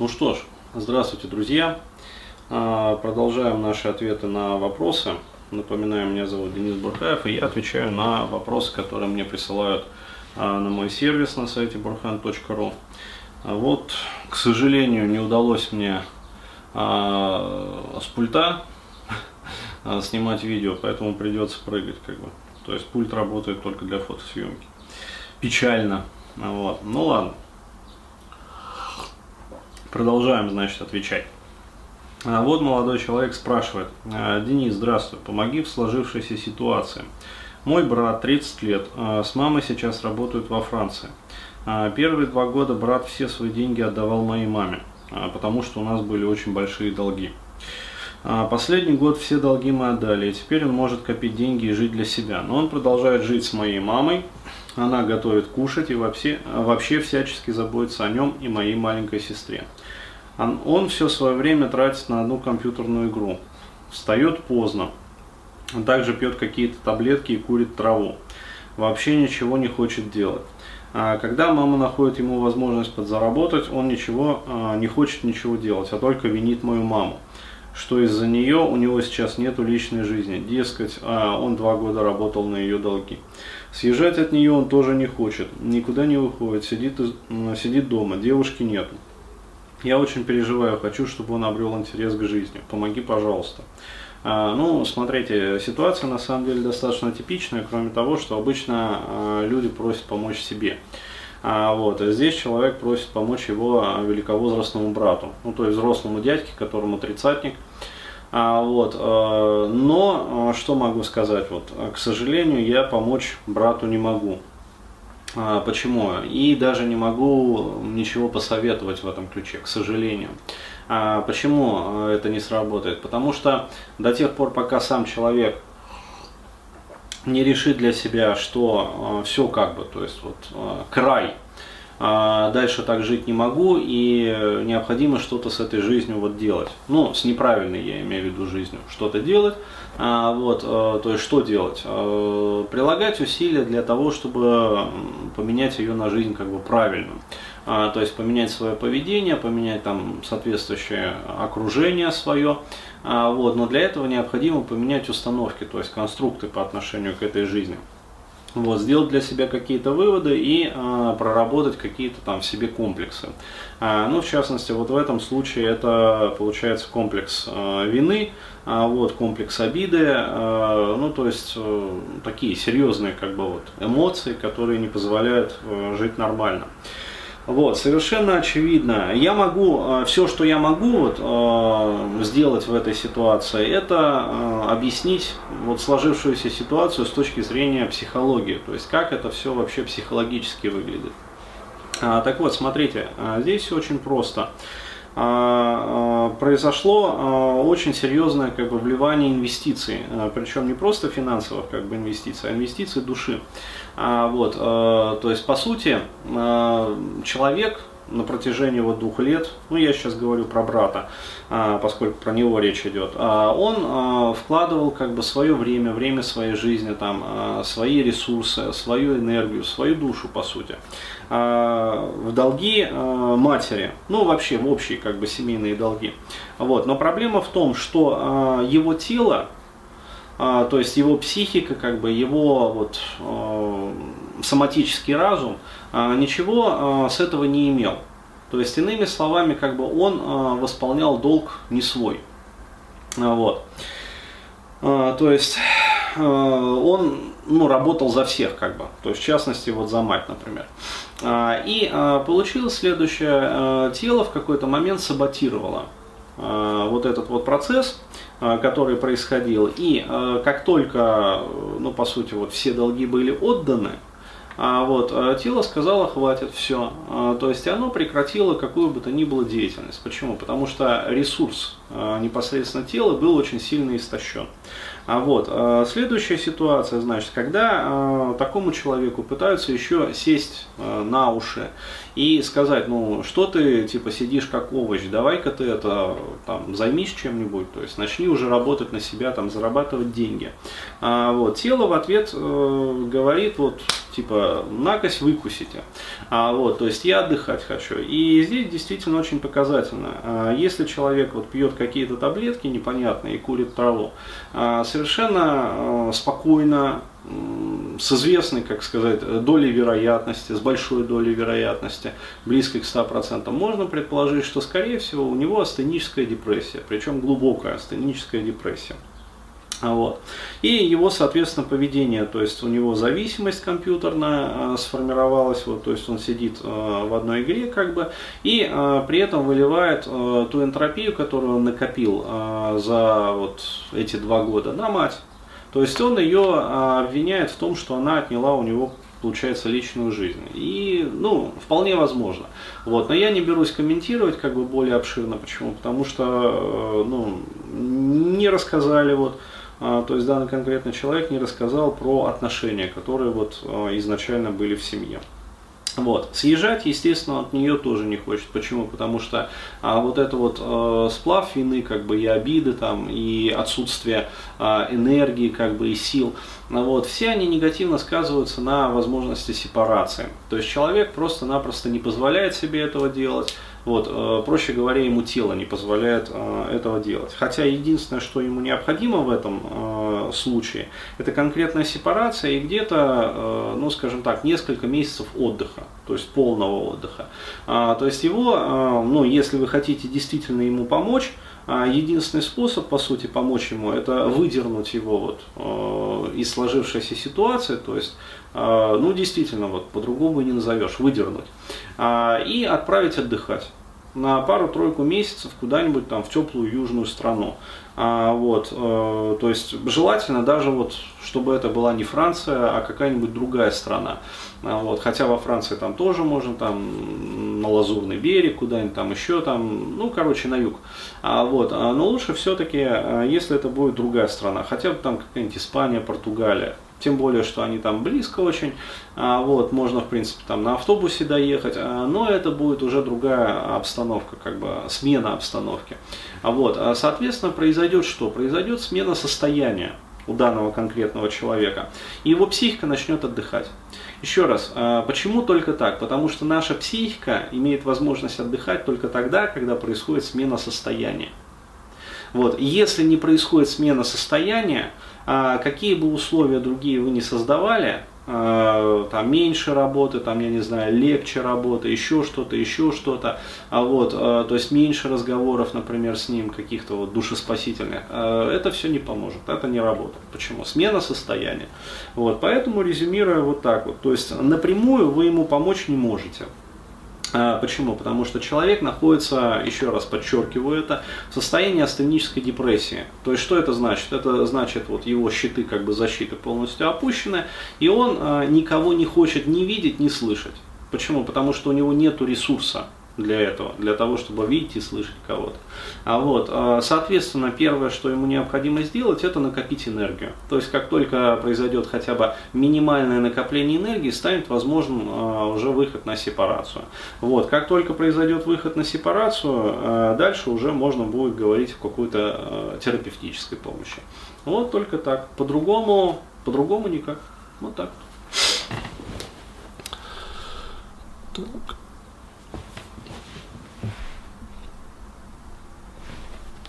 Ну что ж, здравствуйте, друзья. А, продолжаем наши ответы на вопросы. Напоминаю, меня зовут Денис Бурхаев, и я отвечаю на вопросы, которые мне присылают а, на мой сервис на сайте burhan.ru. А вот, к сожалению, не удалось мне с пульта снимать видео, поэтому придется прыгать, как бы. То есть пульт работает только для фотосъемки. Печально. Вот. Ну ладно. Продолжаем, значит, отвечать. А вот молодой человек спрашивает. «А, Денис, здравствуй, помоги в сложившейся ситуации. Мой брат, 30 лет, а, с мамой сейчас работают во Франции. Первые два года брат все свои деньги отдавал моей маме, потому что у нас были очень большие долги. Последний год все долги мы отдали, и теперь он может копить деньги и жить для себя. Но он продолжает жить с моей мамой, она готовит кушать и вообще, вообще всячески заботится о нем и моей маленькой сестре. Он, он все свое время тратит на одну компьютерную игру. Встает поздно. Он также пьет какие-то таблетки и курит траву. Вообще ничего не хочет делать. А когда мама находит ему возможность подзаработать, он ничего а, не хочет ничего делать, а только винит мою маму что из-за нее у него сейчас нет личной жизни. Дескать, а, он два года работал на ее долги. Съезжать от нее он тоже не хочет, никуда не выходит, сидит, сидит дома, девушки нету. Я очень переживаю, хочу, чтобы он обрел интерес к жизни. Помоги, пожалуйста. А, ну, смотрите, ситуация на самом деле достаточно типичная, кроме того, что обычно а, люди просят помочь себе. А, вот, а здесь человек просит помочь его а, великовозрастному брату, ну то есть взрослому дядьке, которому тридцатник. А, вот, а, но а, что могу сказать, вот, к сожалению, я помочь брату не могу. А, почему? И даже не могу ничего посоветовать в этом ключе, к сожалению. А, почему это не сработает? Потому что до тех пор, пока сам человек не решит для себя, что э, все как бы, то есть вот э, край, э, дальше так жить не могу и необходимо что-то с этой жизнью вот делать. Ну, с неправильной я имею в виду жизнью, что-то делать. А, вот, э, то есть что делать? Э, прилагать усилия для того, чтобы поменять ее на жизнь как бы правильную. А, то есть поменять свое поведение, поменять там соответствующее окружение свое, а, вот, но для этого необходимо поменять установки, то есть конструкты по отношению к этой жизни. Вот, сделать для себя какие-то выводы и э, проработать какие-то там в себе комплексы. А, ну, в частности, вот в этом случае это получается комплекс э, вины, а, вот, комплекс обиды, э, ну, то есть э, такие серьезные как бы вот эмоции, которые не позволяют э, жить нормально. Вот, совершенно очевидно. Я могу, э, все, что я могу вот, э, сделать в этой ситуации, это э, объяснить вот сложившуюся ситуацию с точки зрения психологии. То есть, как это все вообще психологически выглядит. А, так вот, смотрите, здесь все очень просто. А, а, произошло а, очень серьезное как бы, вливание инвестиций, причем не просто финансовых как бы, инвестиций, а инвестиций души. Вот, то есть, по сути, человек на протяжении вот двух лет, ну я сейчас говорю про брата, а, поскольку про него речь идет, а, он а, вкладывал как бы свое время, время своей жизни, там, свои ресурсы, свою энергию, свою душу по сути в долги матери, ну вообще в общие как бы семейные долги. Вот. Но проблема в том, что его тело, то есть его психика, как бы его вот соматический разум а, ничего а, с этого не имел. То есть, иными словами, как бы он а, восполнял долг не свой. Вот. То есть он ну, работал за всех, как бы, то есть в частности вот за мать, например. И получилось следующее, тело в какой-то момент саботировало вот этот вот процесс, который происходил, и как только, ну по сути, вот все долги были отданы, вот, а тело сказало, хватит, все. А, то есть оно прекратило какую бы то ни было деятельность. Почему? Потому что ресурс непосредственно тела был очень сильно истощен. А вот, следующая ситуация, значит, когда такому человеку пытаются еще сесть на уши и сказать, ну, что ты, типа, сидишь как овощ, давай-ка ты это, там, займись чем-нибудь, то есть начни уже работать на себя, там, зарабатывать деньги. А, вот, тело в ответ э, говорит, вот, типа, накось выкусите. А, вот, то есть я отдыхать хочу. И здесь действительно очень показательно. А, если человек вот пьет какие-то таблетки непонятные и курит траву, а, совершенно а, спокойно, с известной, как сказать, долей вероятности, с большой долей вероятности, близкой к 100%, можно предположить, что, скорее всего, у него астеническая депрессия, причем глубокая астеническая депрессия. Вот. И его, соответственно, поведение, то есть у него зависимость компьютерная э, сформировалась, вот, то есть он сидит э, в одной игре как бы, и э, при этом выливает э, ту энтропию, которую он накопил э, за вот эти два года на мать. То есть он ее э, обвиняет в том, что она отняла у него получается, личную жизнь. И, ну, вполне возможно. Вот. Но я не берусь комментировать как бы более обширно. Почему? Потому что, э, ну, не рассказали вот то есть данный конкретный человек не рассказал про отношения, которые вот а, изначально были в семье. Вот. Съезжать, естественно, от нее тоже не хочет. Почему? Потому что а, вот это вот э, сплав вины, как бы и обиды, там, и отсутствие э, энергии, как бы и сил, вот, все они негативно сказываются на возможности сепарации. То есть человек просто-напросто не позволяет себе этого делать, вот, э, проще говоря, ему тело не позволяет э, этого делать. Хотя единственное, что ему необходимо в этом э, случае, это конкретная сепарация и где-то, ну скажем так, несколько месяцев отдыха, то есть полного отдыха. А, то есть его, ну если вы хотите действительно ему помочь, единственный способ, по сути, помочь ему, это выдернуть его вот из сложившейся ситуации, то есть, ну, действительно, вот по-другому не назовешь, выдернуть, и отправить отдыхать на пару-тройку месяцев куда-нибудь там в теплую южную страну. А, вот, э, то есть желательно даже вот, чтобы это была не Франция, а какая-нибудь другая страна. А, вот, хотя во Франции там тоже можно там на Лазурный берег, куда-нибудь там еще там, ну короче на юг. А, вот, а, но лучше все-таки, э, если это будет другая страна, хотя бы там какая-нибудь Испания, Португалия тем более, что они там близко очень, а, вот, можно, в принципе, там на автобусе доехать, а, но это будет уже другая обстановка, как бы смена обстановки. А вот, соответственно, произойдет что? Произойдет смена состояния у данного конкретного человека, и его психика начнет отдыхать. Еще раз, почему только так? Потому что наша психика имеет возможность отдыхать только тогда, когда происходит смена состояния. Вот. Если не происходит смена состояния, а какие бы условия другие вы не создавали, а, там меньше работы, там, я не знаю, легче работы, еще что-то, еще что-то, а вот, а, то есть меньше разговоров, например, с ним, каких-то вот душеспасительных, это все не поможет, это не работает. Почему? Смена состояния. Вот, поэтому резюмируя вот так вот, то есть напрямую вы ему помочь не можете. А, почему? Потому что человек находится, еще раз подчеркиваю это, в состоянии астенической депрессии. То есть что это значит? Это значит, вот его щиты как бы защиты полностью опущены, и он а, никого не хочет ни видеть, ни слышать. Почему? Потому что у него нет ресурса для этого, для того, чтобы видеть и слышать кого-то. А вот, а, соответственно, первое, что ему необходимо сделать, это накопить энергию. То есть, как только произойдет хотя бы минимальное накопление энергии, станет возможным а, уже выход на сепарацию. Вот, как только произойдет выход на сепарацию, а, дальше уже можно будет говорить о какой-то терапевтической помощи. Вот только так. По-другому, по-другому никак. Вот так.